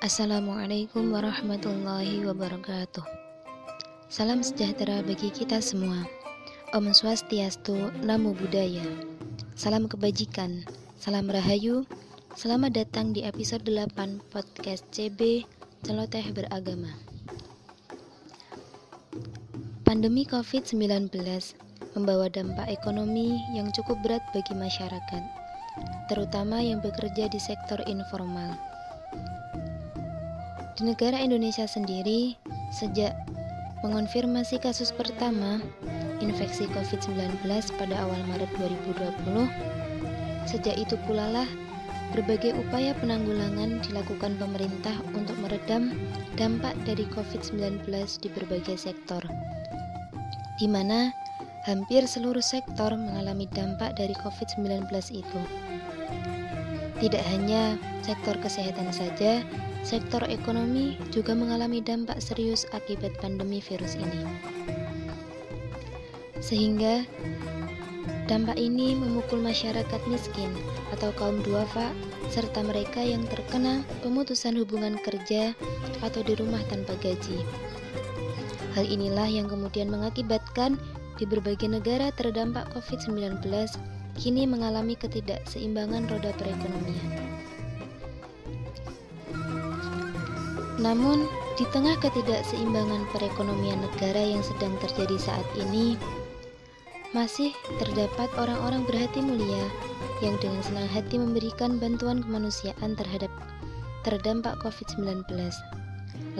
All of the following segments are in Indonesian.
Assalamualaikum warahmatullahi wabarakatuh. Salam sejahtera bagi kita semua. Om Swastiastu, Namo Buddhaya. Salam kebajikan, salam rahayu. Selamat datang di episode 8 podcast CB Celoteh Beragama. Pandemi COVID-19 membawa dampak ekonomi yang cukup berat bagi masyarakat, terutama yang bekerja di sektor informal di negara Indonesia sendiri, sejak mengonfirmasi kasus pertama infeksi COVID-19 pada awal Maret 2020, sejak itu pula lah berbagai upaya penanggulangan dilakukan pemerintah untuk meredam dampak dari COVID-19 di berbagai sektor, di mana hampir seluruh sektor mengalami dampak dari COVID-19 itu. Tidak hanya sektor kesehatan saja, sektor ekonomi juga mengalami dampak serius akibat pandemi virus ini. Sehingga dampak ini memukul masyarakat miskin atau kaum duafa serta mereka yang terkena pemutusan hubungan kerja atau di rumah tanpa gaji. Hal inilah yang kemudian mengakibatkan di berbagai negara terdampak COVID-19 kini mengalami ketidakseimbangan roda perekonomian. Namun, di tengah ketidakseimbangan perekonomian negara yang sedang terjadi saat ini, masih terdapat orang-orang berhati mulia yang dengan senang hati memberikan bantuan kemanusiaan terhadap terdampak COVID-19.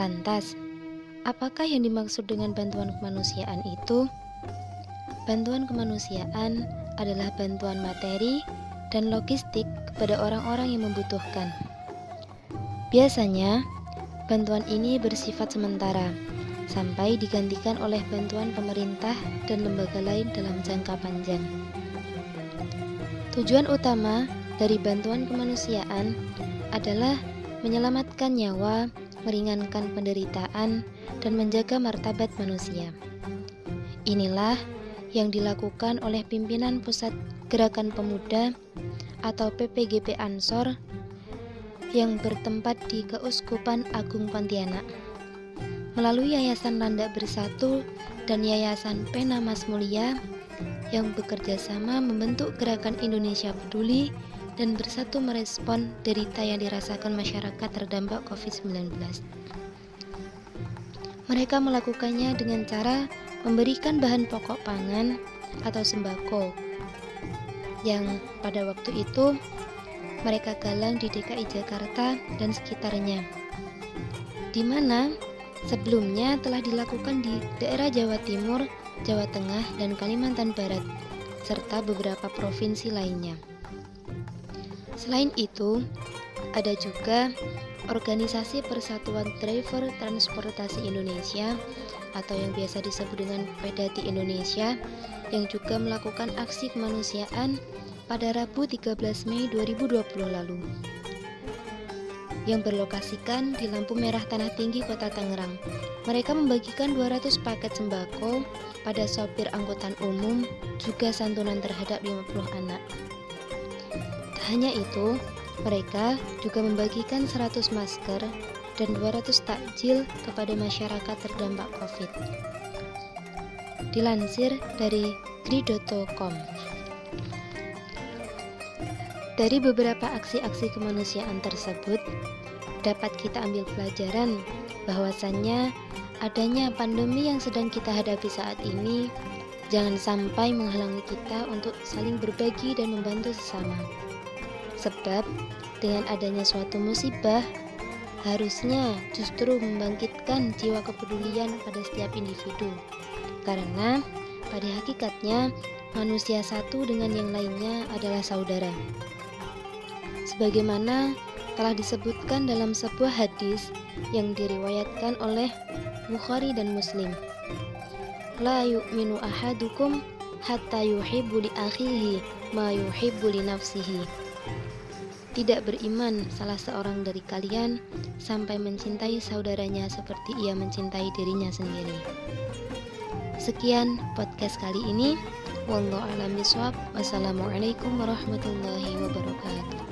Lantas, apakah yang dimaksud dengan bantuan kemanusiaan itu? Bantuan kemanusiaan adalah bantuan materi dan logistik kepada orang-orang yang membutuhkan. Biasanya, Bantuan ini bersifat sementara sampai digantikan oleh bantuan pemerintah dan lembaga lain dalam jangka panjang. Tujuan utama dari bantuan kemanusiaan adalah menyelamatkan nyawa, meringankan penderitaan, dan menjaga martabat manusia. Inilah yang dilakukan oleh pimpinan Pusat Gerakan Pemuda atau PPGP Ansor yang bertempat di Keuskupan Agung Pontianak. Melalui Yayasan Landak Bersatu dan Yayasan Pena Mas Mulia yang bekerja sama membentuk Gerakan Indonesia Peduli dan bersatu merespon derita yang dirasakan masyarakat terdampak COVID-19. Mereka melakukannya dengan cara memberikan bahan pokok pangan atau sembako yang pada waktu itu mereka galang di DKI Jakarta dan sekitarnya, di mana sebelumnya telah dilakukan di daerah Jawa Timur, Jawa Tengah, dan Kalimantan Barat, serta beberapa provinsi lainnya. Selain itu, ada juga Organisasi Persatuan Driver Transportasi Indonesia atau yang biasa disebut dengan Pedati Indonesia yang juga melakukan aksi kemanusiaan pada Rabu 13 Mei 2020 lalu yang berlokasikan di lampu merah Tanah Tinggi Kota Tangerang. Mereka membagikan 200 paket sembako pada sopir angkutan umum juga santunan terhadap 50 anak. Hanya itu, mereka juga membagikan 100 masker dan 200 takjil kepada masyarakat terdampak COVID. Dilansir dari gridoto.com. Dari beberapa aksi-aksi kemanusiaan tersebut, dapat kita ambil pelajaran bahwasannya adanya pandemi yang sedang kita hadapi saat ini jangan sampai menghalangi kita untuk saling berbagi dan membantu sesama. Sebab dengan adanya suatu musibah harusnya justru membangkitkan jiwa kepedulian pada setiap individu. Karena pada hakikatnya manusia satu dengan yang lainnya adalah saudara sebagaimana telah disebutkan dalam sebuah hadis yang diriwayatkan oleh Bukhari dan Muslim. La yu'minu ahadukum hatta yuhibbu li akhihi ma yuhibbu li nafsihi. Tidak beriman salah seorang dari kalian sampai mencintai saudaranya seperti ia mencintai dirinya sendiri. Sekian podcast kali ini. Wallahu a'lam bishawab. Wassalamualaikum warahmatullahi wabarakatuh.